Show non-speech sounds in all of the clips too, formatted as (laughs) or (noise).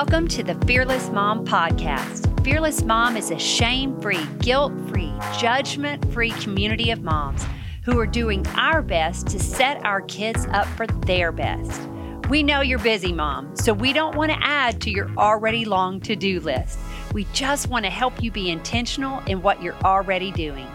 Welcome to the Fearless Mom Podcast. Fearless Mom is a shame free, guilt free, judgment free community of moms who are doing our best to set our kids up for their best. We know you're busy, mom, so we don't want to add to your already long to do list. We just want to help you be intentional in what you're already doing.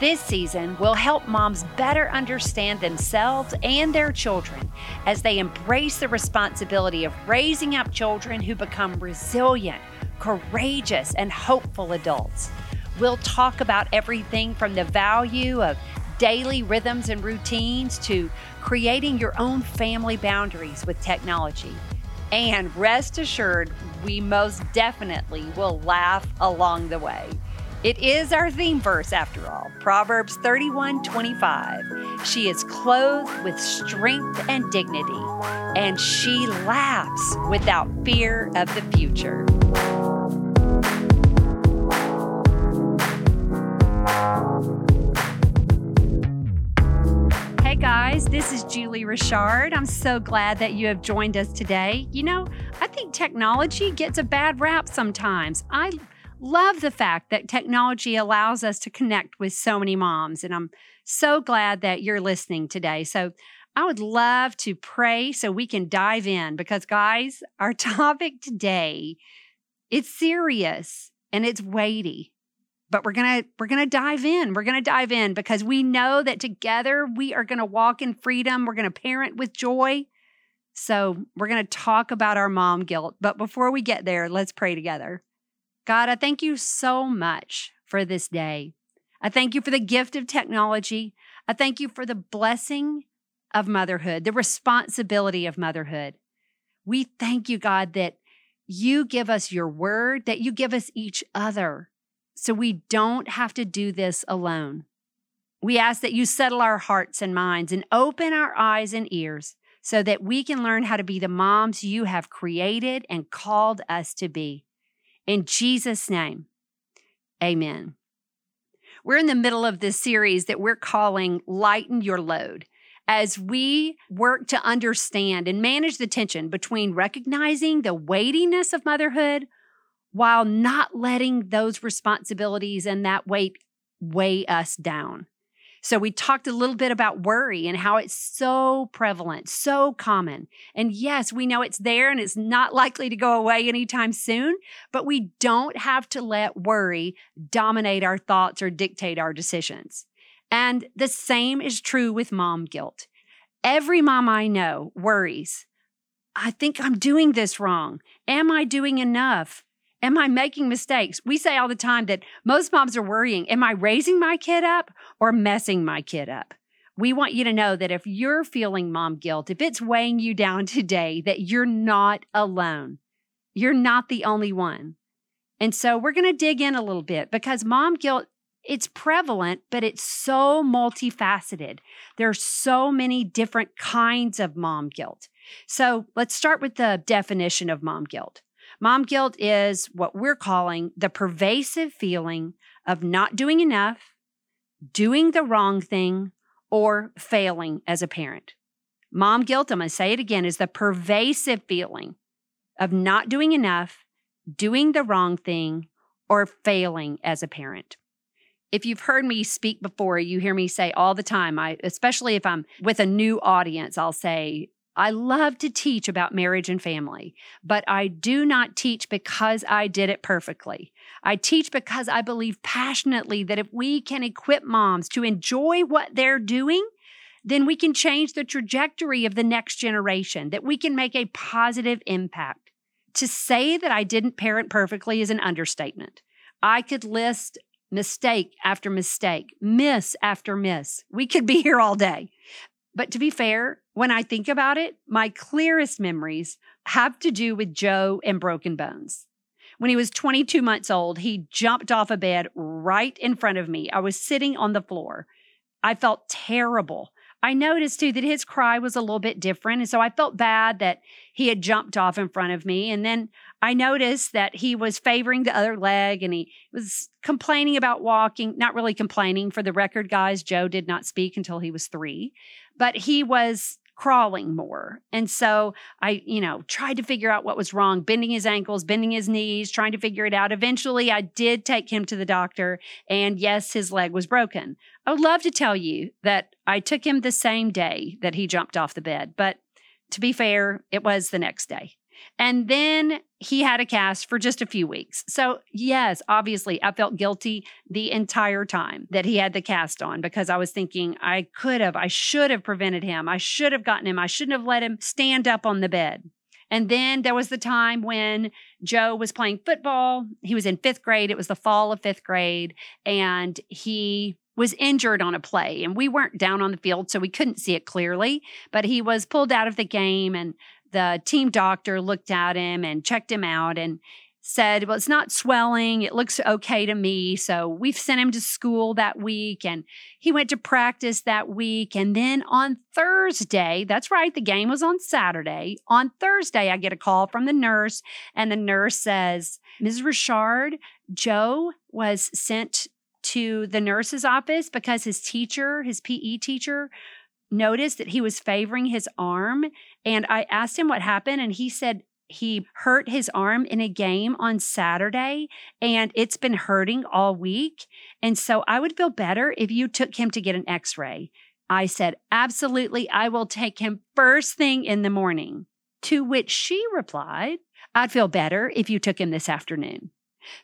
This season will help moms better understand themselves and their children as they embrace the responsibility of raising up children who become resilient, courageous, and hopeful adults. We'll talk about everything from the value of daily rhythms and routines to creating your own family boundaries with technology. And rest assured, we most definitely will laugh along the way. It is our theme verse after all, Proverbs 31 25. She is clothed with strength and dignity, and she laughs without fear of the future. Hey guys, this is Julie Richard. I'm so glad that you have joined us today. You know, I think technology gets a bad rap sometimes. I love the fact that technology allows us to connect with so many moms. And I'm so glad that you're listening today. So I would love to pray so we can dive in because, guys, our (laughs) topic today it's serious and it's weighty but we're going to we're going to dive in we're going to dive in because we know that together we are going to walk in freedom we're going to parent with joy so we're going to talk about our mom guilt but before we get there let's pray together God, I thank you so much for this day. I thank you for the gift of technology. I thank you for the blessing of motherhood, the responsibility of motherhood. We thank you, God, that you give us your word, that you give us each other so we don't have to do this alone. We ask that you settle our hearts and minds and open our eyes and ears so that we can learn how to be the moms you have created and called us to be. In Jesus' name, amen. We're in the middle of this series that we're calling Lighten Your Load as we work to understand and manage the tension between recognizing the weightiness of motherhood while not letting those responsibilities and that weight weigh us down. So, we talked a little bit about worry and how it's so prevalent, so common. And yes, we know it's there and it's not (laughs) likely to go away anytime soon, but we don't have to let worry dominate our thoughts or dictate our decisions. And the same is true with mom guilt. Every mom I know worries. I think I'm doing this wrong. Am I doing enough? Am I making mistakes? We say all the time that most moms are worrying Am I raising my kid up or messing my kid up? We want you to know that if you're feeling mom guilt, if it's weighing you down (laughs) today, that you're not alone. You're not the only one. And so we're going to dig in a little bit because mom guilt it's prevalent, but it's so multifaceted. There are so many different kinds of mom guilt. So let's start with the definition of mom guilt. Mom guilt is what we're calling the pervasive feeling of not doing enough, doing the wrong thing, or failing as a parent. Mom guilt, I'm going to say it again, is the pervasive feeling of not doing enough, doing the wrong thing, or failing as a parent. If you've heard me speak before, you hear me say all the time, I especially if I'm with a new audience, I'll say I love to teach about marriage and family, but I do not teach because I did it perfectly. I teach because I believe passionately that if we can equip moms to enjoy what they're doing, then we can change the trajectory of the next generation, that we can make a positive impact. To say that I didn't parent perfectly is an understatement. I could list mistake after mistake, miss after miss. We could be here all day. But to be fair, when I think about it, my clearest memories have to do with Joe and broken bones. When he was 22 months old, he jumped off a bed right in front of me. I was sitting on the floor. I felt terrible. I noticed too that his cry was a little bit different. And so I felt bad that he had jumped off in front of me. And then I noticed that he was favoring the other leg and he was complaining about walking, not really complaining for the record, guys. Joe did not speak until he was three, but he was crawling more. And so I, you know, tried to figure out what was wrong, bending his ankles, bending his knees, trying to figure it out. Eventually, I did take him to the doctor, and yes, his leg was broken. I would love to tell you that I took him the same day that he jumped off the bed, but to be fair, it was the next day. And then he had a cast for just a few weeks. So, yes, obviously, I felt guilty the entire time that he had the cast on because I was thinking I could have, I should have prevented him. I should have gotten him. I shouldn't have let him stand up on the bed. And then there was the time when Joe was playing football. He was in fifth grade. It was the fall of fifth grade. And he was injured on a play and we weren't down on the field so we couldn't see it clearly but he was pulled out of the game and the team doctor looked at him and checked him out and said, Well, it's not swelling. It looks okay to me. So we've sent him to school that week and he went to practice that week. And then on Thursday, that's right, the game was on Saturday. On Thursday, I get a call from the nurse, and the nurse says, Ms. Richard, Joe was sent to the nurse's office because his teacher, his PE teacher, noticed that he was favoring his arm. And I asked him what happened, and he said he hurt his arm in a game on Saturday and it's been hurting all week. And so I would feel better if you took him to get an x ray. I said, Absolutely, I will take him first thing in the morning. To which she replied, I'd feel better if you took him this afternoon.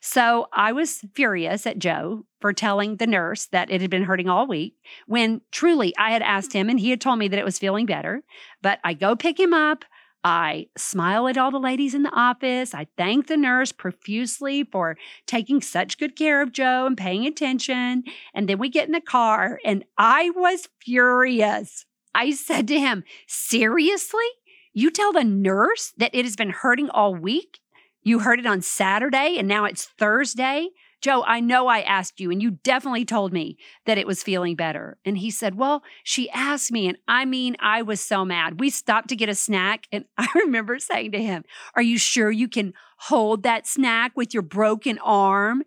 So I was furious at Joe for telling the nurse that it had been hurting all week when truly I had asked mm-hmm. him and he had told me that it was feeling better. But I go pick him up. I smile at all the ladies in the office. I thank the nurse profusely for taking such good care of Joe and paying attention. And then we get in the car and I was furious. I said to him, Seriously? You tell the nurse that it has been hurting all week you heard it on Saturday and now it's Thursday. Joe, I know I asked you and you definitely told me that it was feeling better. And he said, Well, she asked me. And I mean, I was so mad. We stopped to get a snack. And (laughs) I remember saying to him, Are you sure you can hold that snack with your broken arm?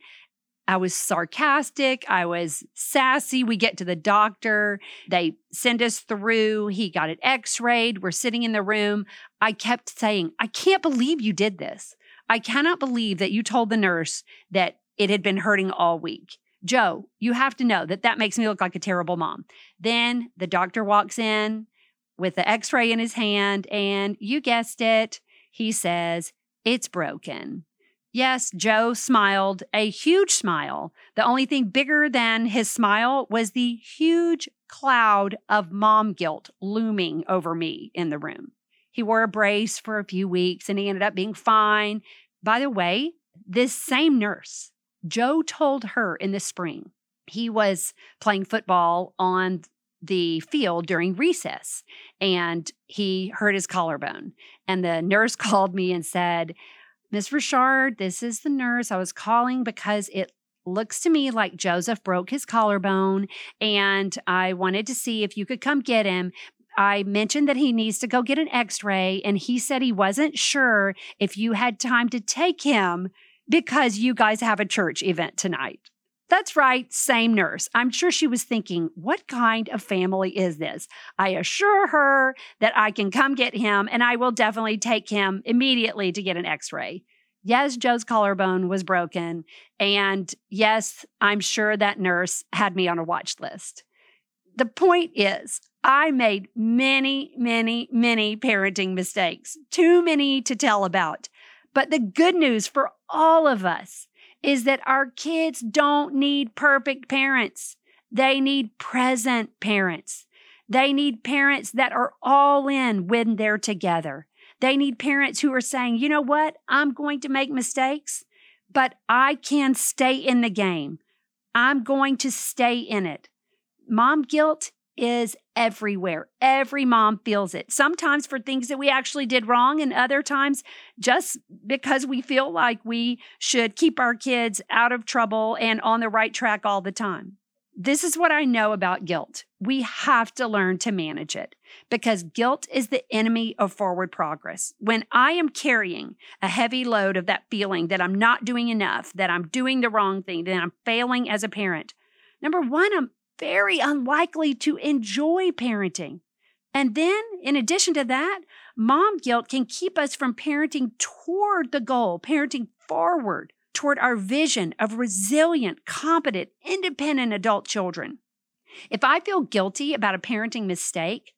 I was sarcastic. I was sassy. We get to the doctor. They send us through. He got it x rayed. We're sitting in the room. I kept saying, I can't believe you did this. I cannot believe that you told the nurse that it had been hurting all week. Joe, you have to know that that makes me look like a terrible mom. Then the doctor walks in with the x ray in his hand, and you guessed it, he says, It's broken. Yes, Joe smiled a huge smile. The only thing bigger than his smile was the huge cloud of mom guilt looming over me in the room. He wore a brace for a few weeks and he ended up being fine. By the way, this same nurse, Joe told her in the spring, he was playing football on the field during recess and he hurt his collarbone. And the nurse (laughs) called me and said, Miss Richard, this is the nurse. I was calling because it looks to me like Joseph broke his collarbone and I wanted to see if you could come get him. I mentioned that he needs to go get an x ray, and he said he wasn't sure if you had time to take him because you guys have a church event tonight. That's right, same nurse. I'm sure she was thinking, what kind of family is this? I assure her that I can come get him and I will definitely take him immediately to get an x ray. Yes, Joe's collarbone was broken. And yes, I'm sure that nurse had me on a watch list. The point is, I made many, many, many parenting mistakes, too many to tell about. But the good news for all of us is that our kids don't need perfect parents. They need present parents. They need parents that are all in when they're together. They need parents who are saying, you know what? I'm going to make mistakes, but I can stay in the game. I'm going to stay in it. Mom guilt is everywhere. Every mom feels it. Sometimes for things that we actually did wrong, and other times just because we feel like we should keep our kids out of trouble and on the right track all the time. This is what I know about guilt. We have to learn to manage it because guilt is the enemy of forward progress. When I am carrying a heavy load of that feeling that I'm not doing enough, that I'm doing the wrong thing, that I'm failing as a parent, number one, I'm very unlikely to enjoy parenting. And then, in addition to that, mom guilt can keep us from parenting toward the goal, parenting forward toward our vision of resilient, competent, independent adult children. If I feel guilty about a parenting mistake,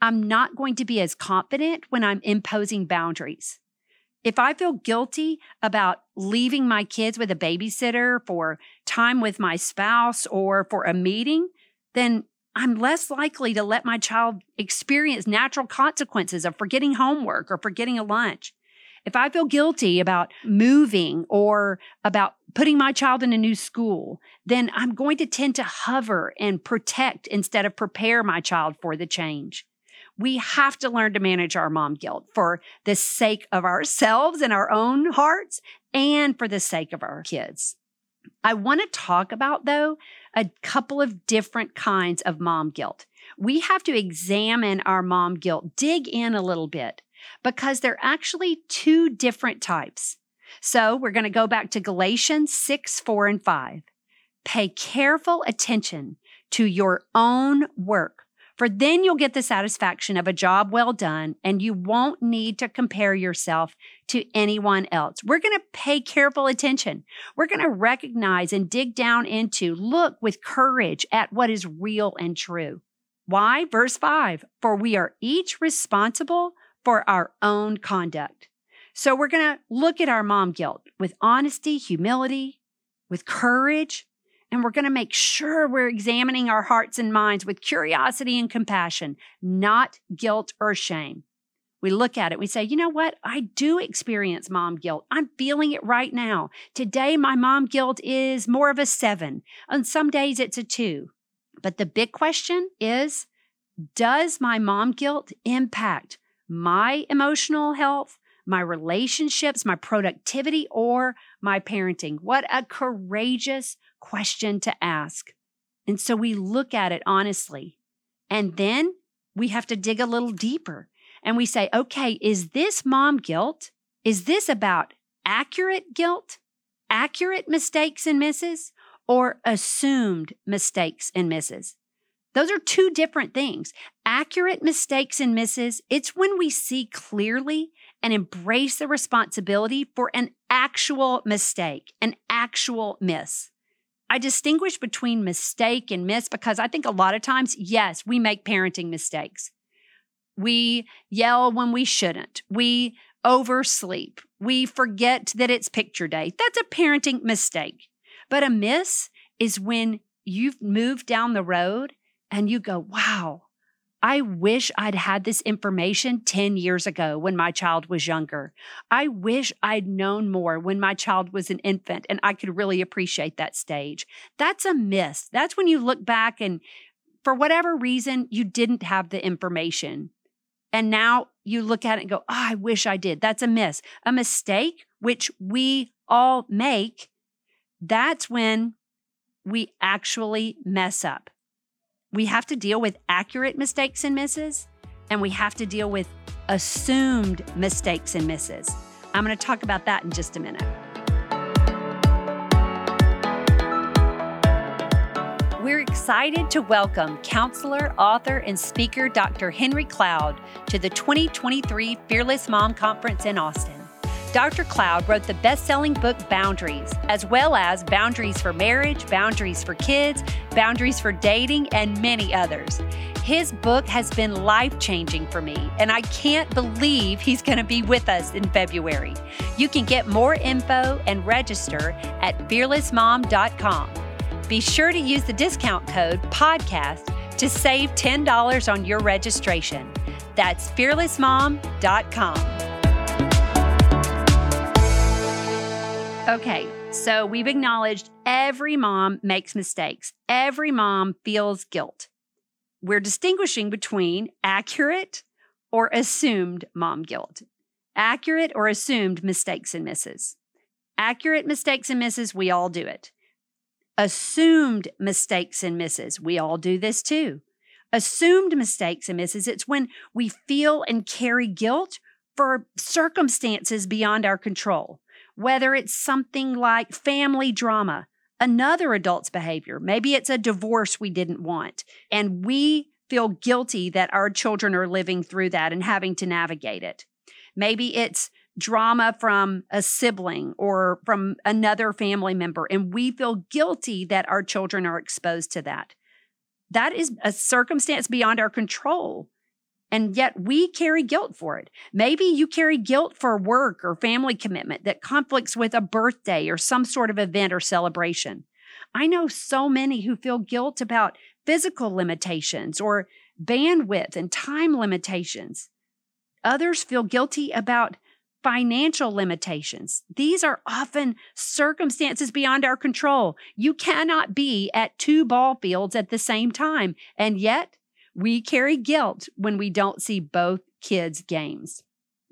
I'm not going to be as confident when I'm imposing boundaries. If I feel guilty about leaving my kids with a babysitter for time with my spouse or for a meeting, then I'm less likely to let my child experience natural consequences of forgetting homework or forgetting a lunch. If I feel guilty about moving or about putting my child in a new school, then I'm going to tend to hover and protect instead of prepare my child for the change. We have to learn to manage our mom guilt for the sake of ourselves and our own hearts and for the sake of our kids. I want to talk about, though, a couple of different kinds of mom guilt. We have to examine our mom guilt, dig in a little bit, because they're actually two different types. So we're going to go back to Galatians 6, 4, and 5. Pay careful attention to your own work for then you'll get the satisfaction of a job well done and you won't need to compare yourself to anyone else. We're going to pay careful attention. We're going to recognize and dig down into, look with courage at what is real and true. Why? Verse 5 For we are each responsible for our own conduct. So we're going to look at our mom guilt with honesty, humility, with courage, and we're going to make sure we're examining our hearts and minds with curiosity and compassion, not guilt or shame. We look at it, we say, you know what? I do experience mom guilt. I'm feeling it right now. Today, my mom guilt is more of a seven. On some days, it's a two. But the big question is Does my mom guilt impact my emotional health, my relationships, my productivity, or my parenting? What a courageous question to ask. And so we look at it honestly. And then we have to dig a little deeper and we say, okay, is this mom guilt? Is this about accurate guilt, accurate mistakes and misses, or assumed mistakes and misses? Those are two different things. Accurate mistakes and misses, it's when we see clearly and embrace the responsibility for an actual mistake, an actual miss. I distinguish between mistake and miss because I think a lot of times, yes, we make parenting mistakes. We yell when we shouldn't. We oversleep. We forget that it's picture day. That's a parenting mistake. But a miss is when you've moved down the road and you go, wow, I wish I'd had this information 10 years ago when my child was younger. I wish I'd known more when my child was an infant and I could really appreciate that stage. That's a miss. That's when you look back and for whatever reason, you didn't have the information. And now you look at it and go, oh, I wish I did. That's a miss. A mistake, which we all make, that's when we actually mess up we have to deal with accurate mistakes and misses, and we have to deal with assumed mistakes and misses. I'm going to talk about that in just a minute. We're excited to welcome counselor, author, and speaker Dr. Henry Cloud to the 2023 Fearless Mom Conference in Austin. Dr. Cloud wrote the best selling book Boundaries, as well as Boundaries for Marriage, Boundaries for Kids, Boundaries for Dating, and many others. His book has been life changing for me, and I can't believe he's going to be with us in February. You can get more info and register at fearlessmom.com. Be sure to use the discount code PODCAST to save $10 on your registration. That's fearlessmom.com. Okay, so we've acknowledged every mom makes mistakes, every mom feels guilt. We're distinguishing between accurate or assumed mom guilt, accurate or assumed mistakes and misses. Accurate mistakes and misses, we all do it. Assumed mistakes and misses, we all do this too. Assumed mistakes and misses, it's when we feel and carry guilt for circumstances beyond our control whether it's something like family drama, another adult's behavior, maybe it's a divorce we didn't want, and we feel guilty that our children are living through that and having to navigate it. Maybe it's drama from a sibling or from another family member, and we feel guilty that our children are exposed to that. That is a circumstance beyond our control. And yet we carry guilt for it. Maybe you carry guilt for work or family commitment that conflicts with a birthday or some sort of event or celebration. I know so many who feel guilt about physical limitations or bandwidth and time limitations. Others feel guilty about financial limitations. These are often circumstances beyond our control. You cannot be at two ball fields at the same time. And yet, we carry guilt when we don't see both kids' games.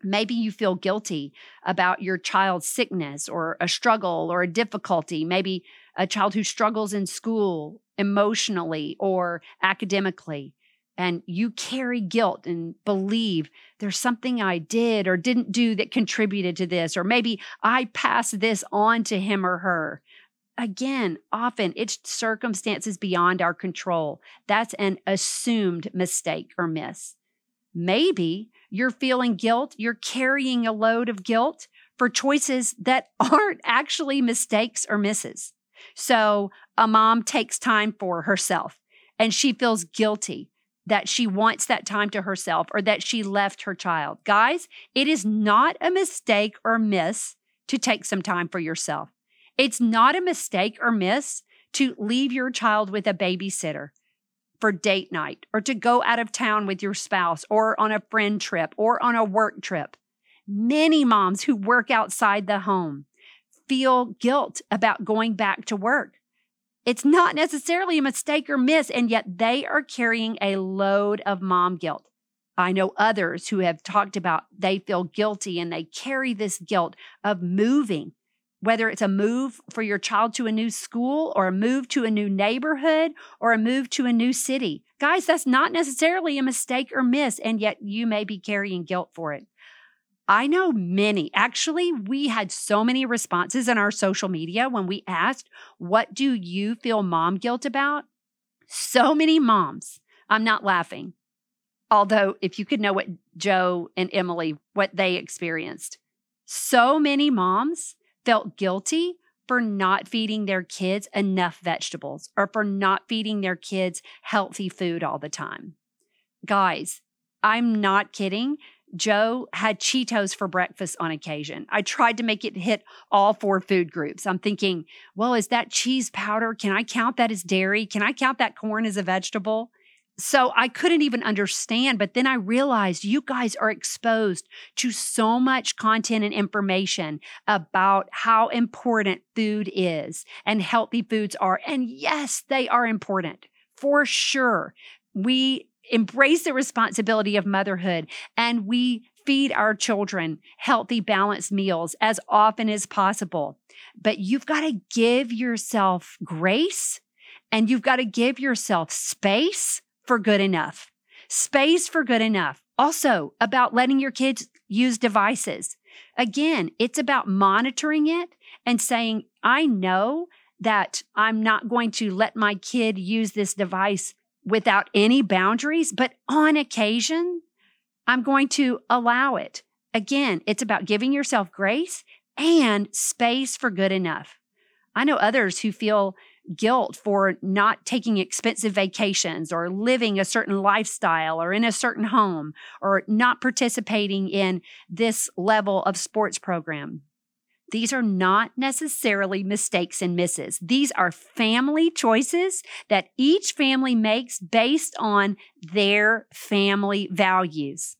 Maybe you feel guilty about your child's sickness or a struggle or a difficulty. Maybe a child who struggles in school emotionally or academically and you carry guilt and believe there's something I did or didn't do that contributed to this, or maybe I passed this on to him or her. Again, often it's circumstances beyond our control. That's an assumed mistake or miss. Maybe you're feeling guilt, you're carrying a load of guilt for choices that (laughs) aren't actually mistakes or misses. So a mom takes time for herself and she feels guilty that she wants that time to herself or that she left her child. Guys, it is not a mistake or miss to take some time for yourself. It's not a mistake or miss to leave your child with a babysitter for date night or to go out of town with your spouse or on a friend trip or on a work trip. Many moms who work outside the home feel guilt about going back to work. It's not necessarily a mistake or miss, and yet they are carrying a load of mom guilt. I know others who have talked about they feel guilty and they carry this guilt of moving, whether it's a move for your child to a new school or a move to a new neighborhood or a move to a new city. Guys, that's not necessarily a mistake or miss, and yet you may be carrying guilt for it. I know many. Actually, we had so many responses in our social media when we asked, What do you feel mom guilt about? So many moms. I'm not laughing. Although, if you could know what Joe and Emily, what they experienced, so many moms felt guilty for not feeding their kids enough vegetables or for not feeding their kids healthy food all the time. Guys, I'm not kidding. Joe had Cheetos for breakfast on occasion. I tried to make it hit all four food groups. I'm thinking, well, is that cheese powder? Can I count that as dairy? Can I count that corn as a vegetable? So I couldn't even understand. But then I realized you guys are exposed to so much content and information about how important food is and healthy foods are. And yes, they are important for sure. We embrace the responsibility of motherhood and we feed our children healthy, balanced meals as often as possible. But you've got to give yourself grace and you've got to give yourself space for good enough. Space for good enough. Also, about letting your kids use devices. Again, it's about monitoring it and saying, I know that I'm not going to let my kid use this device without any boundaries, but on occasion, I'm going to allow it. Again, it's about giving yourself grace and space for good enough. I know others who feel guilt for not taking expensive vacations or living a certain lifestyle or in a certain home or not participating in this level of sports program. These are not necessarily mistakes and misses. These are family choices that each family makes based on their family values.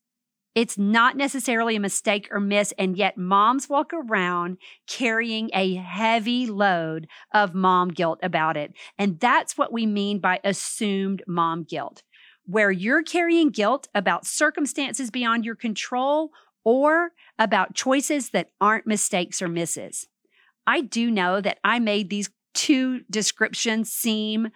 It's not necessarily a mistake or miss, and yet moms walk around carrying a heavy load of mom guilt about it. And that's what we mean by assumed mom guilt, where you're carrying guilt about circumstances beyond your control or about choices that aren't mistakes or misses. I do know that I made these two descriptions seem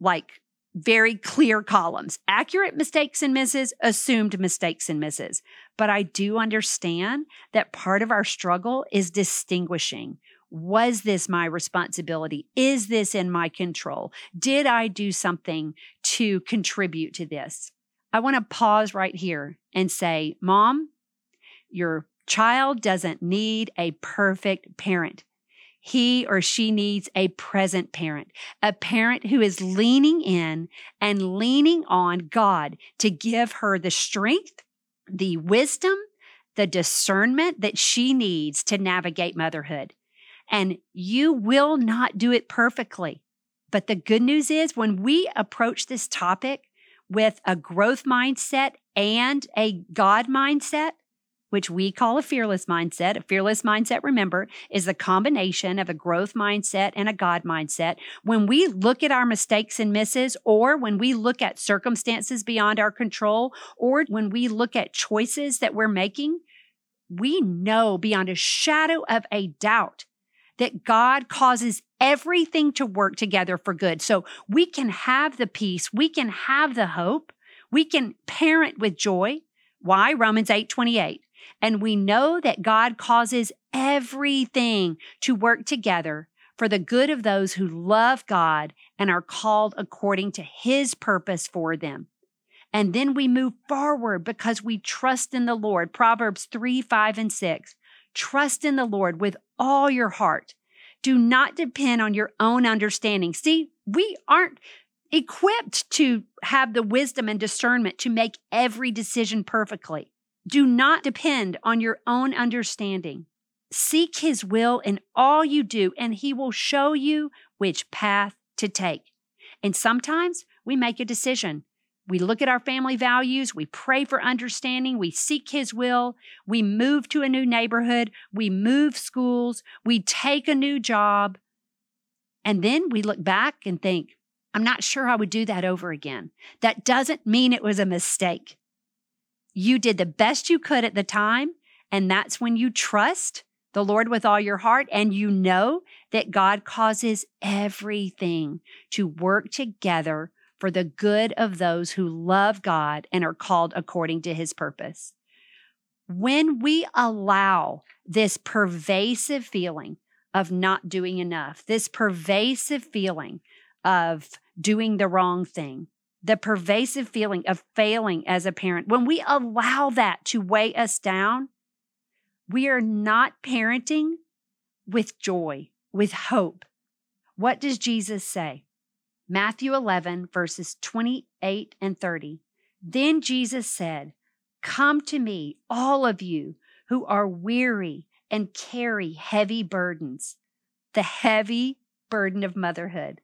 like very clear columns accurate mistakes and misses, assumed mistakes and misses. But I do understand that part of our struggle is distinguishing. Was this my responsibility? Is this in my control? Did I do something to contribute to this? I want to pause right here and say, Mom, your child doesn't need a perfect parent. He or she needs a present parent, a parent who is leaning in and leaning on God to give her the strength, the wisdom, the discernment that she needs to navigate motherhood. And you will not do it perfectly. But the good news is when we approach this topic with a growth mindset and a God mindset, which we call a fearless mindset. A fearless mindset, remember, is a combination of a growth mindset and a God mindset. When we look at our mistakes and misses, or when we look at circumstances beyond our control, or when we look at choices that we're making, we know beyond a shadow of a doubt that God causes everything to work together for good. So we can have the peace, we can have the hope, we can parent with joy. Why? Romans 8 28. And we know that God causes everything to work together for the good of those who love God and are called according to his purpose for them. And then we move forward because we trust in the Lord. Proverbs 3, 5, and 6. Trust in the Lord with all your heart. Do not depend on your own understanding. See, we aren't equipped to have the wisdom and discernment to make every decision perfectly. Do not depend on your own understanding. Seek his will in all you do, and he will show you which path to take. And sometimes we make a decision. We look at our family values, we pray for understanding, we seek His will, we move to a new neighborhood, we move schools, we take a new job. And then we look back and think, I'm not sure I would do that over again. That doesn't mean it was a mistake. You did the best you could at the time. And that's when you trust the Lord with all your heart and you know that God causes everything to work together for the good of those who love God and are called according to his purpose. When we allow this pervasive feeling of not doing enough, this pervasive feeling of doing the wrong thing, the pervasive feeling of failing as a parent, when we allow that to weigh us down, we are not parenting with joy, with hope. What does Jesus say? Matthew 11, verses 28 and 30. Then Jesus said, Come to me, all of you who are weary and carry heavy burdens, the heavy burden of motherhood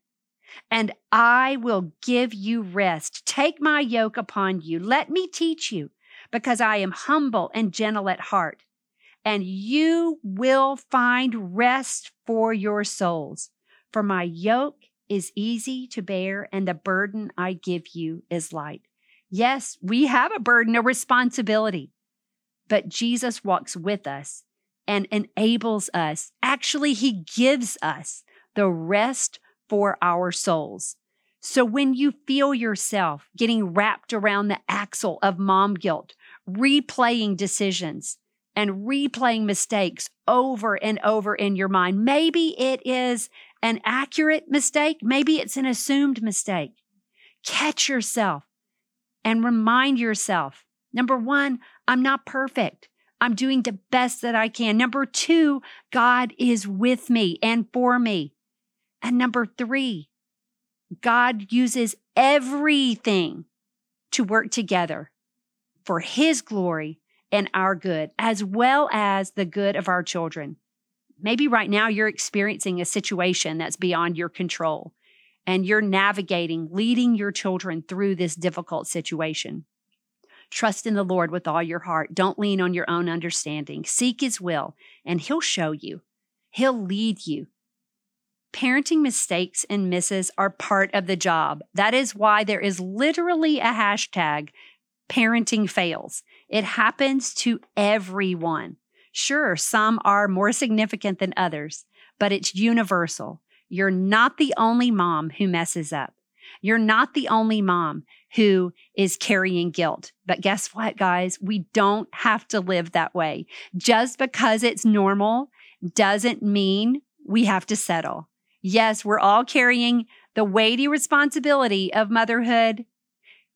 and I will give you rest. Take my yoke upon you. Let me teach you, because I am humble and gentle at heart, and you will find rest for your souls. For my yoke is easy to bear, and the burden I give you is light. Yes, we have a burden, a responsibility, but Jesus walks with us and enables us. Actually, he gives us the rest for our souls. So when you feel yourself getting wrapped around the axle of mom guilt, replaying decisions and replaying mistakes over and over in your mind, maybe it is an accurate mistake, maybe it's an assumed mistake. Catch yourself and remind yourself number one, I'm not perfect. I'm doing the best that I can. Number two, God is with me and for me. And number three, God uses everything to work together for His glory and our good, as well as the good of our children. Maybe right now you're experiencing a situation that's beyond your control and you're navigating, leading your children through this difficult situation. Trust in the Lord with all your heart. Don't lean on your own understanding. Seek His will, and He'll show you. He'll lead you. Parenting mistakes and misses are part of the job. That is why there is literally a hashtag parenting fails. It happens to everyone. Sure, some are more significant than others, but it's universal. You're not the only mom who messes up. You're not the only mom who is carrying guilt. But guess what, guys? We don't have to live that way. Just because it's normal doesn't mean we have to settle. Yes, we're all carrying the weighty responsibility of motherhood.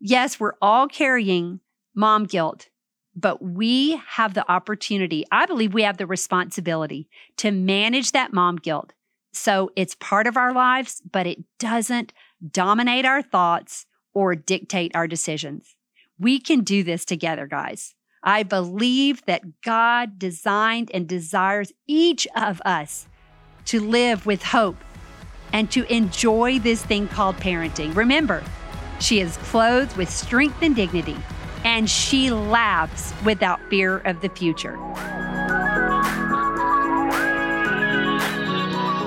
Yes, we're all carrying mom guilt, but we have the opportunity. I believe we have the responsibility to manage that mom guilt. So it's part of our lives, but it doesn't dominate our thoughts or dictate our decisions. We can do this together, guys. I believe that God designed and desires each of us to live with hope and to enjoy this thing called parenting. Remember, she is clothed with strength and dignity, and she laughs without fear of the future.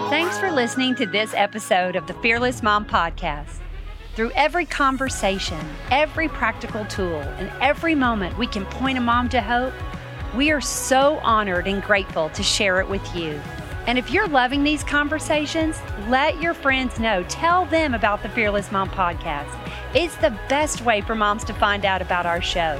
Thanks for listening to this episode of the Fearless Mom Podcast. Through every conversation, every practical tool, and every moment we can point a mom to hope, we are so honored and grateful to share it with you. And if you're loving these conversations, let your friends know. Tell them about the Fearless Mom podcast. It's the best way for moms to find out about our show.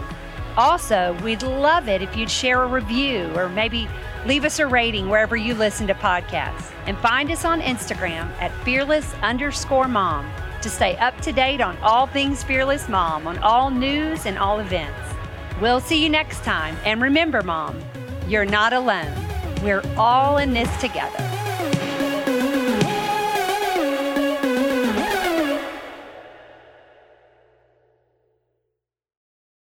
Also, we'd love it if you'd share a review or maybe leave us a rating wherever you listen to podcasts. And find us on Instagram at fearless underscore mom to stay up to date on all things Fearless Mom, on all news and all events. We'll see you next time. And remember, Mom, you're not alone. We're all in this together.